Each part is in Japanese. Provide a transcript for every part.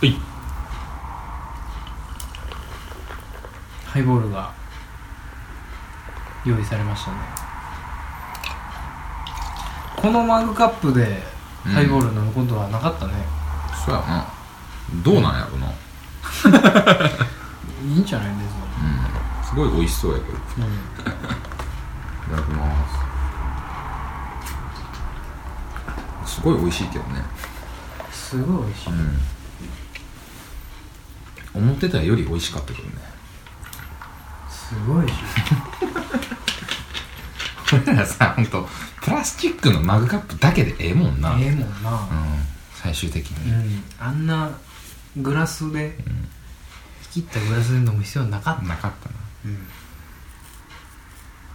はい。ハイボールが用意されましたね。このマグカップでハイボール飲むことはなかったね、そうやな。どうなんやろな。いいんじゃないですうん。すごい美味しそうやけど。いか、ただきます。すごい美味しいけどね。うん、すごい美味しい、うん思ってたより美味しかったけどね。すごい 俺らさほんとプラスチックのマグカップだけでええもんな。ええもんな。うん。最終的うにん、あんなグラスで、切ったグラスで飲む必要なかった。なかったな。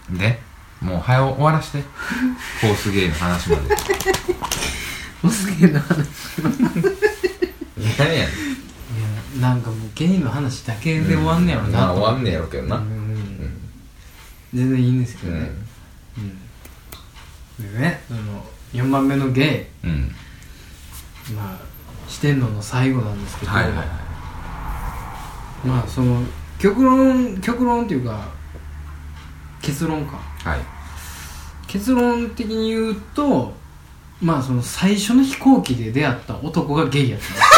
うん。でもう早終わらして。コースゲーの話まで。もうすげえな話。何やねんなんかもうゲイの話だけで終わんねやろな、まあ終わんねやろうけどな。全然いいんですけどね、うん。うん。でねその4番目のゲうん。イまあ四天王の最後なんですけど、はいはいはい。まあその極論極論っていうか結論か。はい。結論的に言うとまあその最初の飛行機で出会った男がゲイやった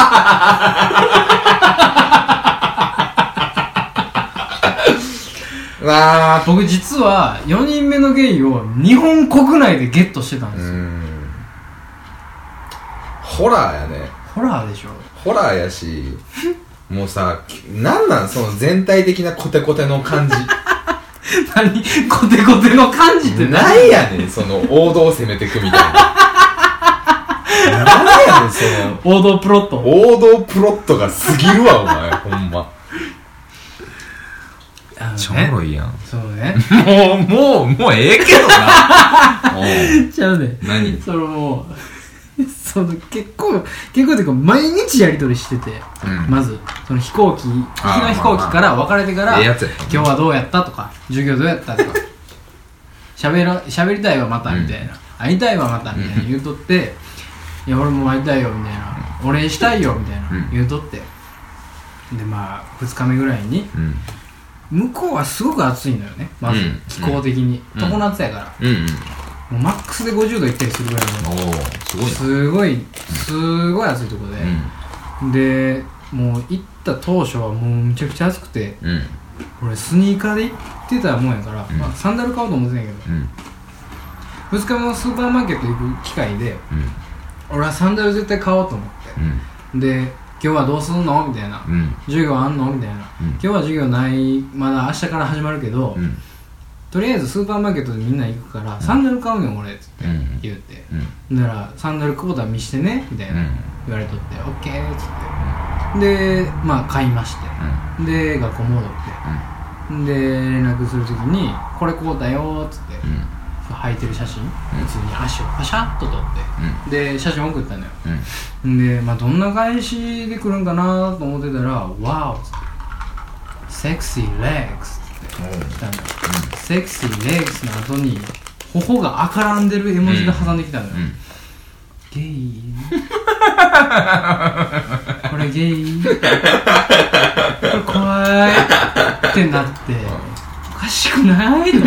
わあ。僕実は4人目のゲイを日本国内でゲットしてたんですよ、うん。ホラーやね。ホラーでしょ。ホラーやしもうさなんなん？その全体的なコテコテの感じ。何？コテコテの感じって何？何やねんその王道を攻めてくみたいな。何やねんその王道プロット。王道プロットが過ぎるわお前 ほんま。あのね。ちょおもろいやん。そうね。もうもうもうええけどな。お うちゃうね何？そのもうその結構結構っていうか毎日やり取りしてて、うん。まずその飛行機あーの飛行機から別れてからええやつや今日はどうやったとか授業どうやったとか 喋ら喋りたいわまたみたいな、会いたいわまたみたいな言うとって、いや俺も会いたいよみたいな、お礼したいよみたいな、うん。言うとって。でまあ2日目ぐらいに。うん。向こうはすごく暑いのよね。まず、うん。気候的に、うん。常夏やから、うん。うんもうマックスで50度いったりするぐらいのおおすごいな。すごいすごい暑いとこで、でもう行った当初はもうむちゃくちゃ暑くて。うん。うん俺スニーカーで行ってたもんやから、うん。まあ、サンダル買おうと思ってたんやうん。けど2日目のスーパーマーケット行く機会で。うん俺はサンダル絶対買おうと思って、で今日はどうすんのみたいな、うん。授業あんのみたいな、うん。今日は授業ないまだ明日から始まるけど、うん。とりあえずスーパーマーケットでみんな行くから、サンダル買うねん俺っつって。うん。言って、うん。だからサンダル久保田見してねみたいな、うん。言われとって「オッケー」っつってでまあ買いまして。で学校戻って。で連絡するときに「これ買うたよ」っつって。うん履いてる写真？普通に足をパシャッと撮って。で写真送ったのよ。うん。でまあどんな返しで来るんかなと思ってたら「ワオ」っつって「セクシーレッグス」って来たのよ。セクシーレッグスの後に頬が赤らんでる絵文字が挟んできたのよ、うん。ゲイ？これゲイ？これ怖いってなって。おかしくないの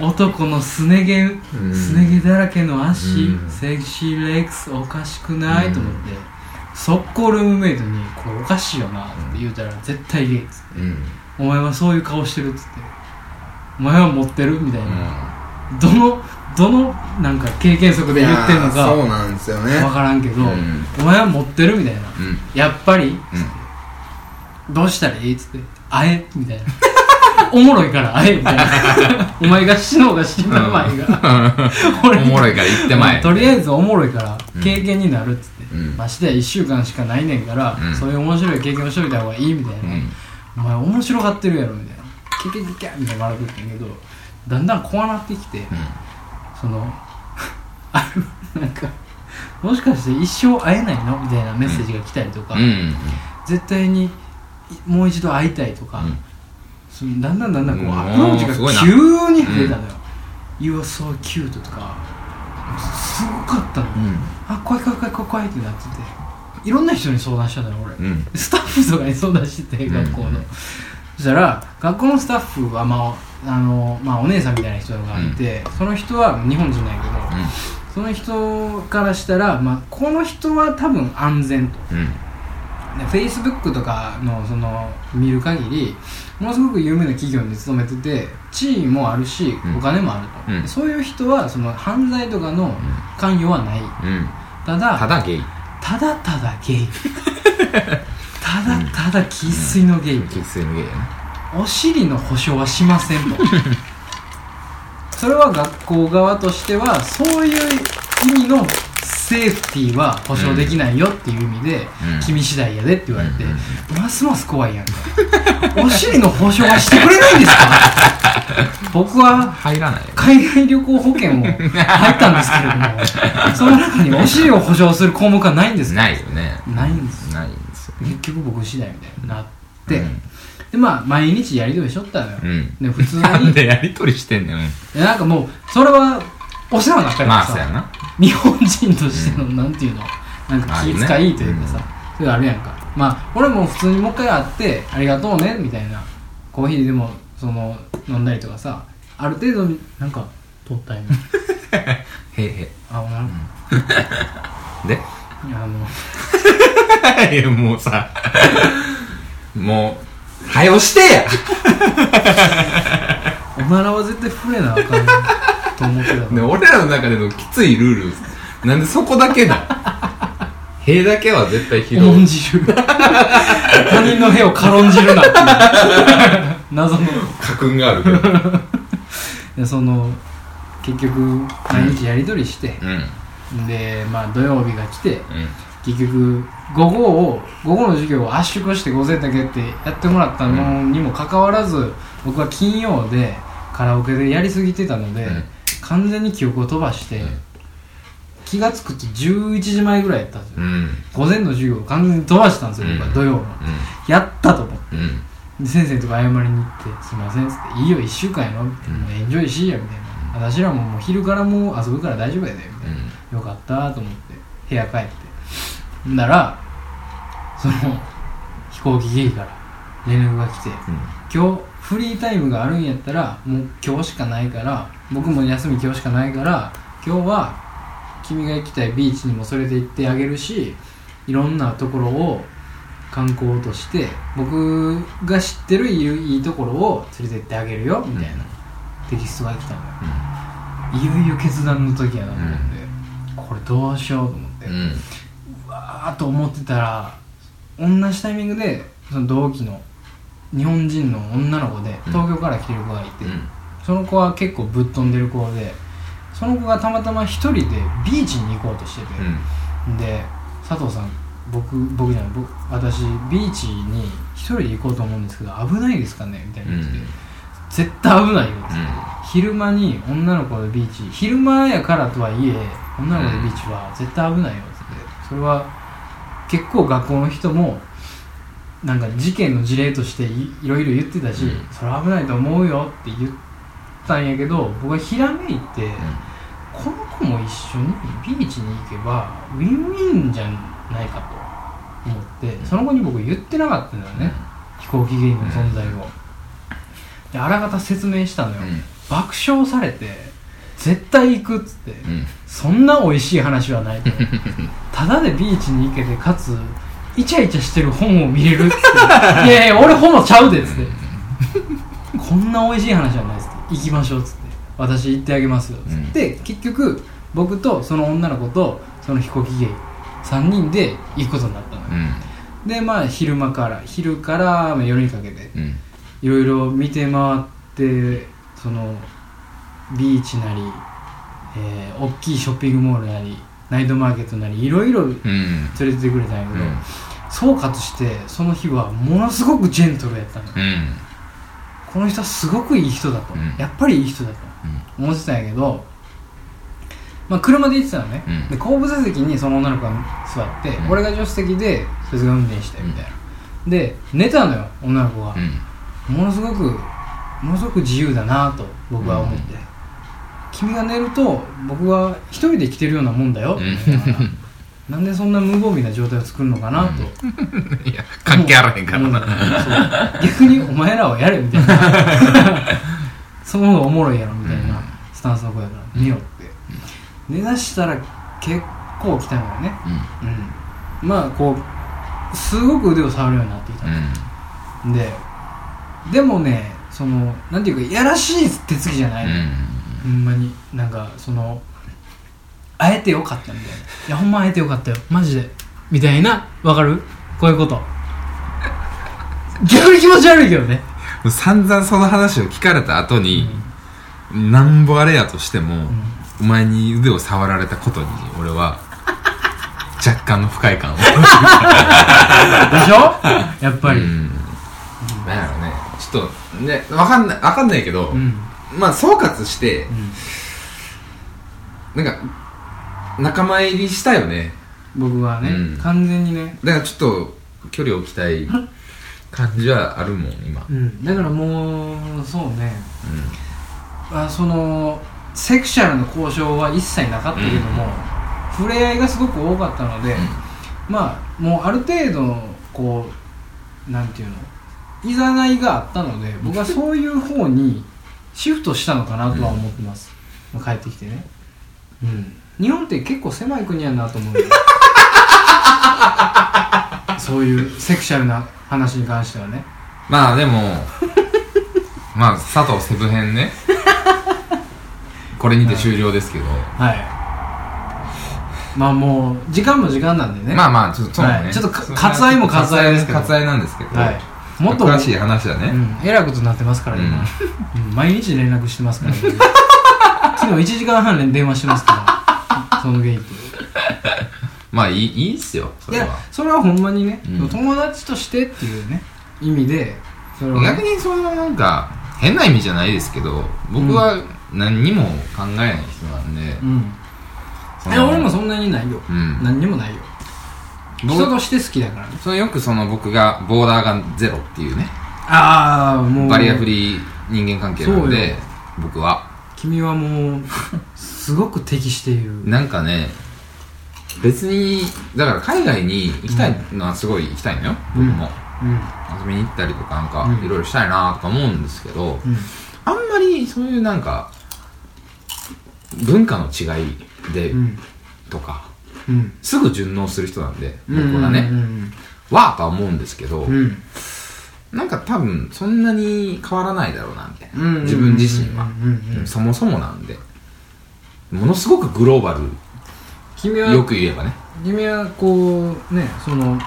男のすね毛うん。すね毛だらけの足、うん。セクシーレックスおかしくない、と思って。速攻ルームメイトに「これおかしいよな」って言うたら「絶対ゲイ」っつって。うん「お前はそういう顔してる」っつって「お前は持ってる?」みたいな、うどのどのなんか経験則で言ってんのいやーそうかなんですよね。分からんけど、うん。お前は持ってるみたいな、うん。やっぱりどうしたらいいっつって。会えみたいなおもろいから会えみたいな。お前が死のうが死ぬ前が、俺おもろいから行ってまえ。とりあえずおもろいからうん。経験になるっつって、うん。ましてや1週間しかないねんから、うん。そういう面白い経験をしといた方がいいみたいな、うん。お前面白がってるやろみたいな。キャキャキャキャみたいな笑ってたんやけどだんだん怖なってきて、その あるなんかもしかして一生会えないのみたいなメッセージが来たりとか、絶対にもう一度会いたいとか、うんそのだんだんだんだんこううん。アプローチが急に増えたのよ「You are so cute」とか。すごかったの、うん。あ怖い怖い怖い怖い怖いってなってて。いろんな人に相談したのよ俺、うん。スタッフとかに相談してて学校の、うんそしたら学校のスタッフは、まああのまあ、お姉さんみたいな人がいて、その人は日本人なんやけど、その人からしたら、まあ、この人は多分安全と Facebook とかのその見る限りものすごく有名な企業に勤めてて地位もあるしうん。お金もあると、うん。でそういう人はその犯罪とかの関与はない。うん。ただただゲイ。ただただゲイ。ただただ生粋のゲイ、生粋のゲイやねお尻の保証はしませんと。それは学校側としてはそういう意味のセーフティーは保証できないよっていう意味で、うん。君次第やでって言われて、うんますます怖いやんか。お尻の保証はしてくれないんですか？僕は入らない海外旅行保険を入ったんですけれども その中にお尻を保証する項目はないんですか？ないよね。ないんです。ないんですよ結局僕次第みたいになって、うん。でまあ毎日やり取りしとったのよ、うん。で普通なんにでやりとりしてんねん。うん。いやなんかもうそれはお世話になったからさ、まあ日本人としての、なんていうのなんか気遣いというかさ、うんそういうのあるやんか。まあ俺も普通にもう一回会ってありがとうねみたいなコーヒーでもその飲んだりとかさある程度なんか取ったよね。へいへあなんか、いで？いやあのいやもうさもう早押してや。おならは絶対触れなあかんと思ってたね俺らの中でのきついルールなんでそこだけだ？塀だけは絶対拾重んうじる。他人の部屋を軽んじるなっていう。謎の。家訓があるけど。でその結局毎日やり取りして、うん。でまあ土曜日が来てうん。結局午後を午後の授業を圧縮して午前だけってやってもらったのにもかかわらず、僕は金曜でカラオケでやりすぎてたので、うん完全に記憶を飛ばして、うん。気が付くと11時前ぐらいやったんですよ、うん。午前の授業を完全に飛ばしたんですよ、僕は土曜の。やったと思って。先生とか謝りに行って「すいません」っつって「いいよ1週間やろ」みたいな。うん。もうエンジョイしいや」みたいな。私らももう昼からもう遊ぶから大丈夫やで」みたいな、うん。よかったと思って部屋帰って。んならその飛行機ゲイから連絡が来て今日フリータイムがあるんやったらもう今日しかないから僕も休み今日しかないから今日は君が行きたいビーチにも連れて行ってあげるしいろんなところを観光として僕が知ってるいいところを連れて行ってあげるよみたいなテキストが来たのよ。いよいよ決断の時やなと思って、これどうしようと思って、うん。わーっと思ってたら同じタイミングでその同期の日本人の女の子でうん。東京から来てる子がいて、うんその子は結構ぶっ飛んでる子でその子がたまたま一人でビーチに行こうとしてて、で佐藤さん僕僕じゃない僕私ビーチに一人で行こうと思うんですけど危ないですかね？みたいな言ってて、うん。絶対危ないよって、昼間に女の子でビーチ昼間やからとはいえ女の子でビーチは絶対危ないよって。それは結構学校の人もなんか事件の事例としていいろいろ言ってたし、うん。それは危ないと思うよって言ったんやけど僕はひらめいて、この子も一緒にビーチに行けばウィンウィンじゃないかと思ってその子に僕言ってなかったんだよね、飛行機ゲームの存在を、であらかた説明したのよ、爆笑されて絶対行くっつって、そんな美味しい話はないと。ただでビーチに行けてかつイチャイチャしてる本を見れるっつって。いやいや俺ホモちゃうでっつって。こんな美味しい話はないっつって行きましょうっつって私行ってあげますよっつって、結局僕とその女の子とその飛行機ゲイ3人で行くことになったのよ、でまあ昼間から昼からまあ夜にかけていろいろ見て回ってそのビーチなり、えー、大きいショッピングモールなりナイトマーケットなりいろいろ連れてってくれたんやけど、総括してその日はものすごくジェントルやったの、この人はすごくいい人だと、うん。やっぱりいい人だと。思ってたんやけど、まあ、車で行ってたのね、うん。で後部座席にその女の子が座って、うん。俺が助手席でそいつが運転してみたいな、で寝たのよ女の子が、ものすごくものすごく自由だなと僕は思って、君が寝ると僕は一人で来てるようなもんだよってなんでそんな無防備な状態を作るのかなと、いや関係あらへんからうんな逆にお前らはやれみたいな。その方がおもろいやろみたいなスタンスの子やから見よって。寝だしたら結構来たのよね。うん。まあこうすごく腕を触るようになってきたうん。の、ででもねそのなんていうかいやらしい手つきじゃない、うん。ほんまに。なんかその会えてよかったみたいな。いやほんま会えてよかったよ。マジで。みたいな。わかる？こういうこと。逆に気持ち悪いけどね。うん散々その話を聞かれた後に、なんぼあれやとしても、お前に腕を触られたことに俺は若干の不快感を。でしょ？やっぱり。うん。なんやろね。ちょっとねわかんないわかんないけど、うん。まあ総括してうん。なんか仲間入りしたよね。僕はね、うん。完全にね、だからちょっと距離を置きたい感じはあるもん今。うん、だからもうそうね。あそのセクシャルの交渉は一切なかったけども、触れ合いがすごく多かったので、まあもうある程度のこうなんていうのいざないがあったので僕はそういう方にシフトしたのかなとは思ってます、まあ帰ってきてね。うん日本って結構狭い国やなと思うよ そういうセクシャルな話に関してはね。まあでも まあ佐藤セブ編ね。これにて終了ですけど、はい。まあもう時間も時間なんでね。まあまあちょっとね、はい。ちょっとか割愛も割愛ですけど。割愛なんですけど、はい。もっと詳しい話だね、うん、えらいことになってますから今、うん。毎日連絡してますから、僕 昨日1時間半連電話してますからその原因とまあいいいいっすよそいやれはそれはほんまにね、うん。友達としてっていうね意味でそれはね。逆にそのなんか変な意味じゃないですけど僕は何にも考えない人なんで、うん。俺もそんなにないよ、うん。何にもないよ。僕人として好きだからね。そのよくその僕がボーダーがゼロっていうね。ああもう。バリアフリー人間関係なのそうよ。で僕は。君はもう すごび適している。なんかね別にだから海外に行きたいのはすごい行きたいのよ、うん。僕も。うん。遊びに行ったりとかなんかうん。いろいろしたいなとか思うんですけど、うんあんまりそういうなんか文化の違いで、うん。とかうん。すぐ順応する人なんでうん。僕はね、うん。わーとは思うんですけど、なんか多分そんなに変わらないだろうなみたいな、うん。自分自身は、そもそもなんでものすごくグローバル。君はよく言えばね。君はこうねその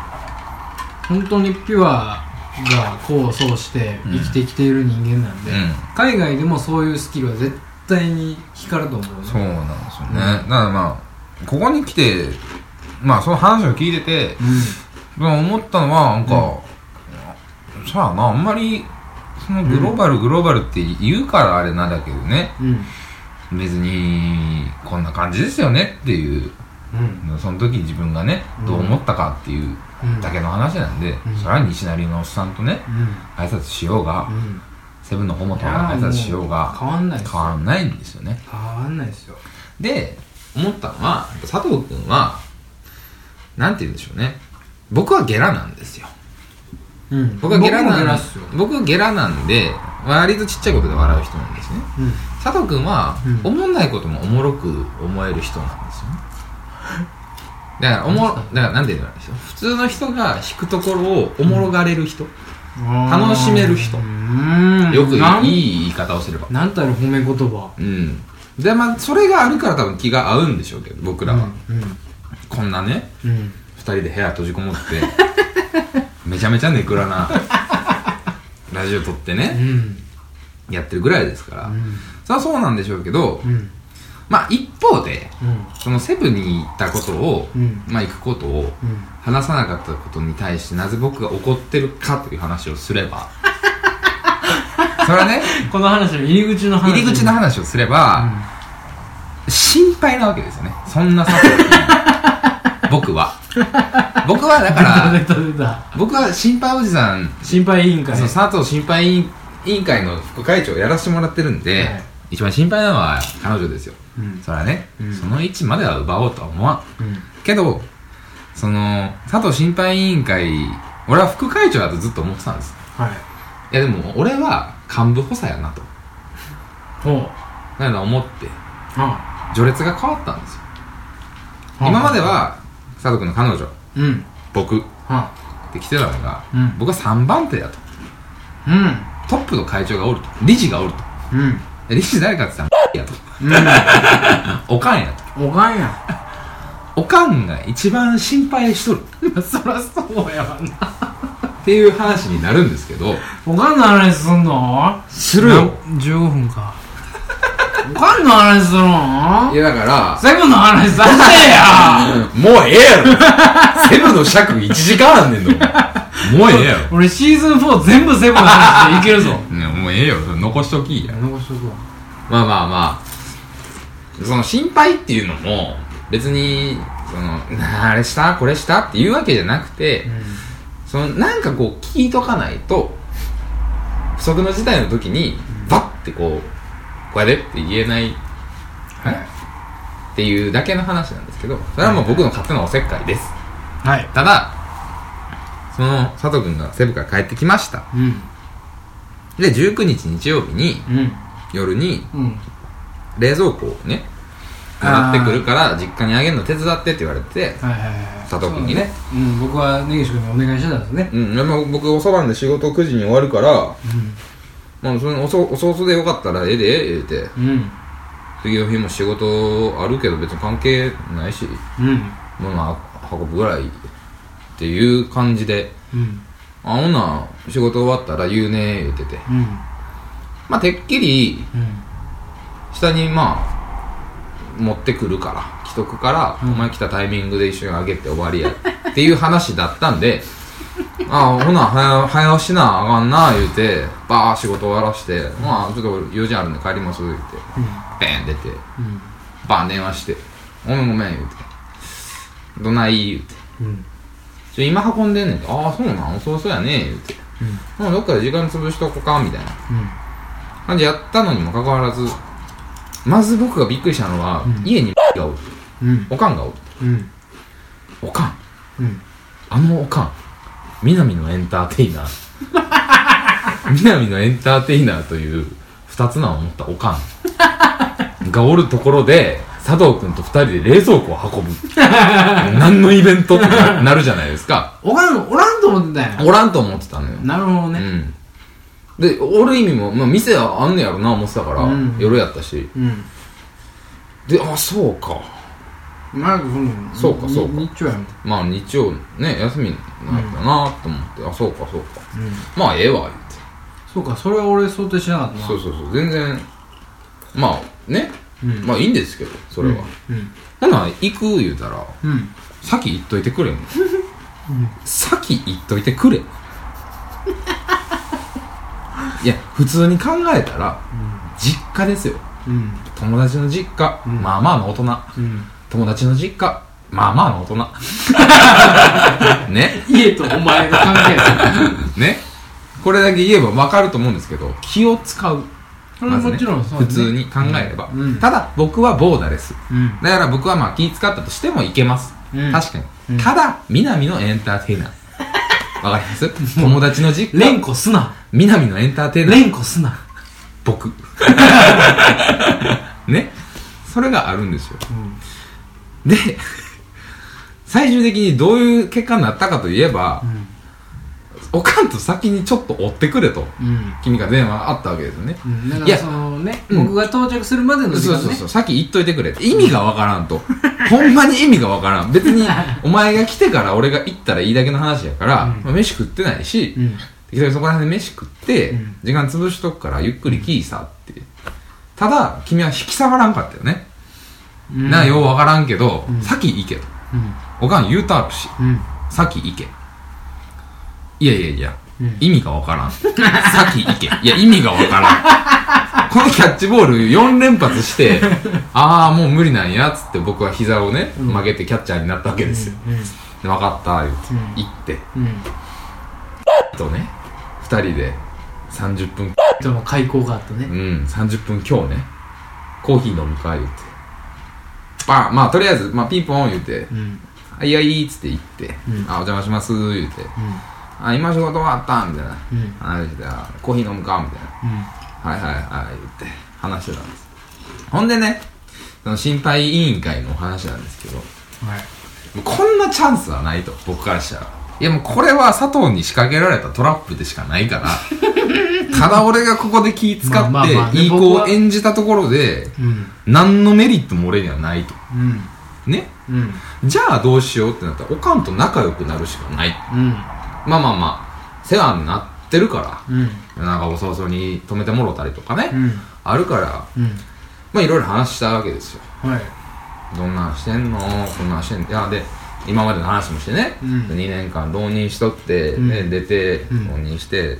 本当にピュアが功を奏して生きてきている人間なんで、うん。海外でもそういうスキルは絶対に光ると思うね。そうなんですよね、だからまあここに来てまあその話を聞いてて、でも思ったのはなんか、さあなあんまりそのグローバル、グローバルって言うからあれなんだけどね。うんうん別にこんな感じですよねっていう。うん。その時自分がねどう思ったかっていううんだけの話なんで、うん。それは西成のおっさんとねうん。挨拶しようが、うん。セブンのホモと挨拶しようが変わんない変わらないんですよね。変わんないですよ。で思ったのは佐藤君はなんて言うんでしょうね。僕はゲラなんですようん。僕はゲラなんゲラっすよ。僕はゲラなんで割とちっちゃいことで笑う人なんですね。うん。佐藤君は、うん。おもんないこともおもろく思える人なんですよね。だからおもだからなんて言うんでしょう普通の人が引くところをおもろがれる人、楽しめる人。うん。よくいい言い方をすれば。なんたら褒め言葉。うん。でまあそれがあるから多分気が合うんでしょうけど僕らは、うん。こんなねうん。二人で部屋閉じこもって めちゃめちゃネクラな ラジオ撮ってうねん。やってるぐらいですから、うん。それはそうなんでしょうけど、うん。まあ一方でうん。そのセブンに行ったことを、うん。まあ行くことをうん。話さなかったことに対してなぜ僕が怒ってるかという話をすれば それはねこの話の入り口の話。入り口の話をすれば、心配なわけですよね。そんな佐藤君僕は 僕はだから出た出た僕は心配おじさん心配委員会。そう佐藤心配委員会の副会長をやらせてもらってるんで、はい。一番心配なのは彼女ですよ。うん。それはね、うん。その位置までは奪おうとは思わん。うん。けどその佐藤審判委員会俺は副会長だとずっと思ってたんです。はい。いやでも俺は幹部補佐やなと。ほう。なんだ思っては序列が変わったんですよ。あ。今までは佐藤君の彼女。うん。僕。っはて来てたのが、うん。僕は3番手だと。うん。トップの会長がおると。理事がおると。うん。で理事誰かって言ったらやと。おかんやと。おかんや。おかんが一番心配しとる。そらそうやわな。っていう話になるんですけど。おかんの話すんの？するよ。な15分かおかんの話するのいやだからセブンの話させてやもうええやろ。セブンの尺1時間あんねんの。もうええやろ。俺シーズン4全部セブンの話でいけるぞ。ねもうええよ。残しときや。残しとくわ。まあまあまあ。その心配っていうのも別にそのなあ あれした？これした？っていうわけじゃなくて、そのなんかこう聞いとかないと不測の事態の時にバッてこうこれでって言えない。はい。っていうだけの話なんですけどそれはもう僕の勝手なおせっかいです。はい。ただその佐藤君がセブから帰ってきました。うん。で19日日曜日にうん。夜にうん。冷蔵庫をねもらってくるから実家にあげるの手伝ってって言われてはいはいはい佐藤君にね。そううん僕は根岸君にお願いしてたんですね。うんでも僕遅番で仕事9時に終わるからうまあその遅遅々でよかったらええで言うて。んうん。次の日も仕事あるけど別に関係ないし。うん。物運ぶぐらいっていう感じで。うん。あほな仕事終わったら言うね言うてて。うん。まあてっきりうん。下にまあ持ってくるから来とくから、うん。お前来たタイミングで一緒にあげて終わりやっていう話だったんでああほな早早押しなあかんな言うてバー仕事終わらしてまあちょっと用事あるんで帰ります言うてペン出てうん。バーン電話してごめんごめん言うて。どない言うて。うん。ちょ今運んでんねん。てああそうなん？遅そうやね言うて。うん。もうどっかで時間潰しとこうかみたいな。うん。感じやったのにもかかわらずまず僕がびっくりしたのは、うん。家にがおる。うん。おかんがおる。うん。おかん。うん。あのおかん南のエンターテイナー。南のエンターテイナーという二つ名を持ったおかん。がおるところで佐藤君と二人で冷蔵庫を運ぶ。何のイベントってななるじゃないですか。おかんおらんと思ってたんや。おらんと思ってたのよ。なるほどね。うん。でおる意味も、まあ、店はあんねやろな思ってたから、うん。夜やったし。うん。であそうかまあうんそうかそうか。に日曜やもん。まあ日曜ね休みなんだなと思って、あそうかそうか。うん。まあええわ言って。そうかそれは俺想定しなかったな。そうそうそう全然まあね、うん。まあいいんですけどそれは、うん。ほな行く言うたらうん。先言っといてくれも先言っといてくれ いや普通に考えたら実家ですよ。うん。友達の実家、うん。まあまあの大人。うん友達の実家。まあまあの大人。ね。家とお前の関係だね。これだけ言えば分かると思うんですけど気を使う。それはもちろんね。普通に考えれば、うんただ僕はボーダレスうん。だから僕はまあ気使ったとしてもいけます、うん。確かに、うん。ただ南のエンターテイナー。わかります？友達の実連家呼すな。南のエンターテイナー。連呼すな。僕。ね。それがあるんですよで最終的にどういう結果になったかといえば、おかんと先にちょっと追ってくれとうん君が電話あったわけですよね、うんだかいやらそのねうん僕が到着するまでの時間ねそうそうそう、さっき言っといてくれ。意味がわからんと。ほんまに意味がわからん。別に、お前が来てから俺が行ったらいいだけの話やから、うんまあ飯食ってないし、うん適当にそこら辺で飯食って、うん時間潰しとくからゆっくり来いさって。ただ、君は引き下がらんかったよね。うんなあ、ようわからんけど、うん先行けと。うんおかん言うたあるし、うん先行け。いやいやいや、うん意味がわからん。先行け。いや、意味がわからん。このキャッチボール4連発して、ああ、もう無理なんや、つって僕は膝をね、うん曲げてキャッチャーになったわけですよ。うんで分かった、言って、うん行って、うんとね、2人で30分、でも開口があったねうん、30分今日ね、コーヒー飲むか、言って。まあ、まあ、とりあえず、まあ、ピンポン言って、うん「はいはい」っつって行って「うん。あお邪魔します」言うて「あ今仕事終わった」みたいな。うん。話してあ「コーヒー飲むか」みたいな。うん。はいはいはい言って話してたんです。ほんでねその心配委員会の話なんですけどはい。こんなチャンスはないと僕からしたら。いやもうこれは佐藤に仕掛けられたトラップでしかないから ただ俺がここで気使まあまあまあっていい子を演じたところでうん。何のメリットも俺にはないと。うんね？うん。じゃあどうしようってなったらおかんと仲良くなるしかない。うん。まあまあまあ世話になってるかうん。らなんかお早々に止めてもろたりとかね、うん。あるからうん。まあいろいろ話したわけですよ。はい。どんなんしてんの？こんなんしてんの？いやで今までの話もしてね、うん。で2年間浪人しとって、うん。ね、出てうん。浪人して、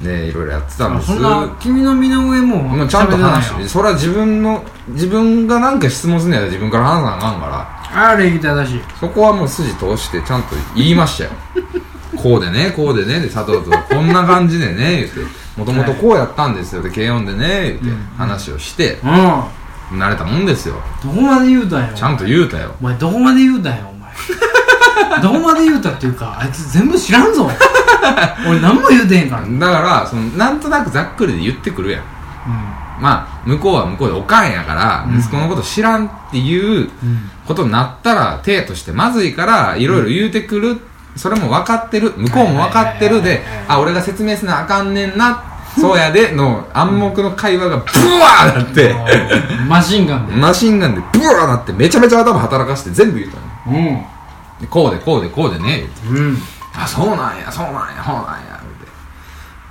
ねいろいろやってたんです。あそんな君の身の上ももうちゃんと話してそれは自分の自分が何か質問するんやったら自分から話さなあかんから。あ礼儀正しい。そこはもう筋通してちゃんと言いましたよ。こうでねこうでねで佐藤とこんな感じでね言って。もともとこうやったんですよ。で軽音でね言ってうん。話をして。うん。慣れたもんですよ。どこまで言うたんよちゃんと言うたよ。お前どこまで言うたんよお前。どこまで言うたっていうかあいつ全部知らんぞ 俺何も言うてへんから。うんだからそのなんとなくざっくりで言ってくるやん。まあ向こうは向こうでおかんやからうん。息子のこと知らんっていううん。ことになったら体としてまずいからいろいろ言うてくる、それも分かってる。向こうも分かってるであ俺が説明せなあかんねんな。そうやで。の暗黙の会話がブワーなって。う んマシンガンで。マシンガンでブワーなってめちゃめちゃ頭働かして全部言うたのうん。でこうでこうでこうでね。うんあそうなんやそうなんやそうなんやって。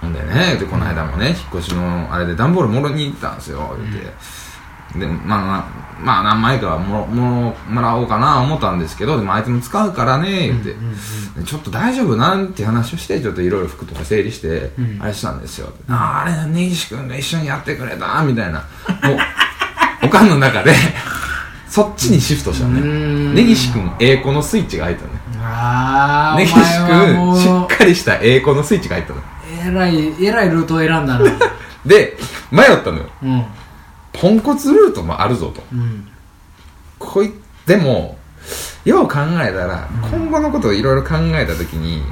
ほんでねでこの間もね引っ越しのあれで段ボールもろに行ったんですよ言って、でまあまあまあ何枚かはもろもろもらおうかな思ったんですけどでもあいつも使うからね言って、うんうんでちょっと大丈夫なんて話をしてちょっといろいろ服とか整理して、うんあれしたんですよ、あああれ根岸君が一緒にやってくれたみたいな。もうおかんの中で そっちにシフトしたのね。うん。根岸君栄光のスイッチが入ったの。ねああ根岸君しっかりした栄光のスイッチが入ったの。えらいえらいルートを選んだな。で迷ったのよ。うん。ポンコツルートもあるぞと。うん。こいでもよう考えたら、今後のことをいろいろ考えた時に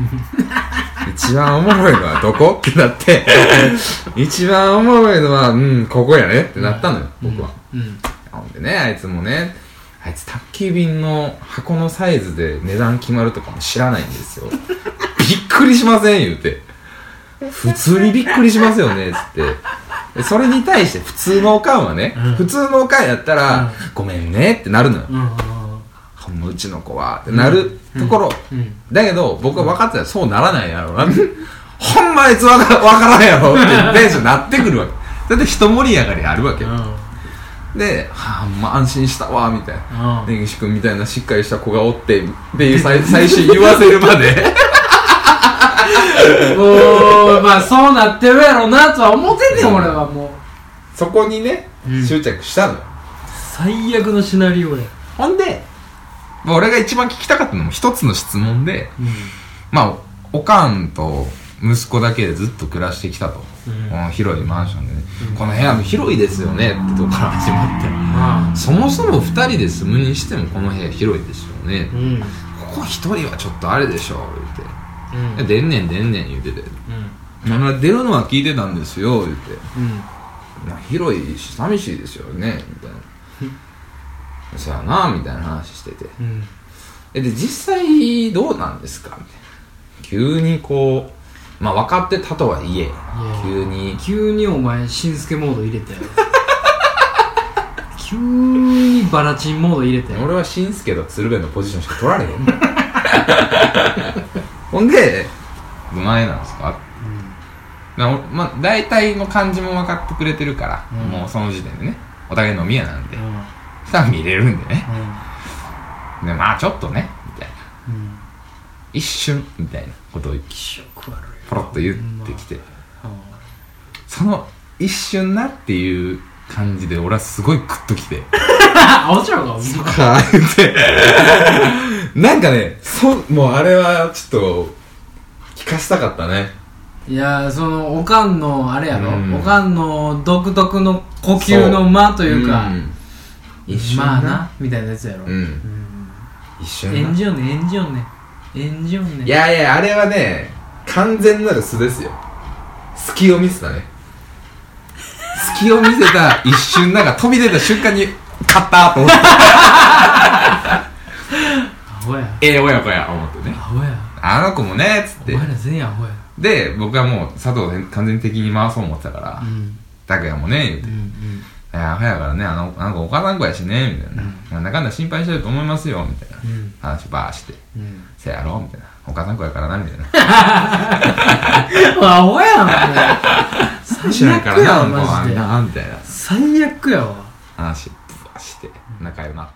一番おもろいのはどこ？ってなって 一番おもろいのはうんここやねってなったのよ、僕は。うん。ほんでねあいつもねあいつ宅急便の箱のサイズで値段決まるとかも知らないんですよ。びっくりしません言うて。普通にびっくりしますよねつって。でそれに対して普通のおかんはね、うん。普通のおかんやったら、うん。ごめんねってなるのよ、うんうんほんまうちの子はってなるところ、うん。だけど僕は分かってたらそうならないやろうな。ほんまあいつわかわからんやろってテンションなってくるわけ。だって一盛り上がりあるわけよ、で、はあ、まあ安心したわ、みたいな。うん根岸君みたいなしっかりした子がおって、っていう最最終言わせるまで。おーまあそうなってるやろなとは思ってんねん俺はもうそこにね、うん執着したのよ。最悪のシナリオやほんで、まあ俺が一番聞きたかったのも一つの質問で、まあ、おかんと息子だけでずっと暮らしてきたと。うん広いマンションでね、この部屋も広いですよねってとこから始まって。あそもそも二人で住むにしてもこの部屋広いですよね。うんうんここ一人はちょっとあれでしょ、言うて。うん出んねん出んねん言うてて。うんまあ出るのは聞いてたんですよ、言うて。うんまあ広いし寂しいですよね、みたいな。そやな、みたいな話してて。で、実際どうなんですかみたいな。急にこう、まあ分かってたとはいえ、急に、急にお前しんすけモード入れたよ 急にバラチンモード入れたよ俺はしんすけと鶴瓶のポジションしか取られへん ほんで、どないなんですか？なおまあ、大体の感じも分かってくれてるから、うん。もうその時点でね、お互い飲み屋なんでう、ん。見れるんでね。うん。で、まあちょっとね、みたいな。うん。一瞬、みたいなことを気色悪いポロッと言ってきて、うんその一瞬なっていう感じで俺はすごいグッときて、あおちゃうかかーって、なんかね、そ、もうあれはちょっと、聞かせたかったね。いやそのおかんのあれやろ、うん。おかんの独特の呼吸の間というか。ん一瞬まあなみたいなやつやろ、うん。一瞬な。演じよんね演じよんね。演じよんね。いやいやあれはね完全なる素ですよ。隙を見せたね。隙を見せた一瞬なんか飛び出た瞬間に勝ったと思って。アホや。ええ親子や思ってね。アホや。あの子もねっつって。お前ら全員アホや。で僕はもう佐藤を完全に敵に回そう思ってたから。うん。拓哉もね言うて。うんうんいや、早からね、あの、あの子お母さん子やしね、みたいな。なんだかんだ心配してると思いますよ、みたいな。うん話バーして。うんせやろみたいな。お母さん子やからな、みたいな。アホやん 最悪やんマジでな、みたいな。最悪やわ話、ブワーして、仲良くなって。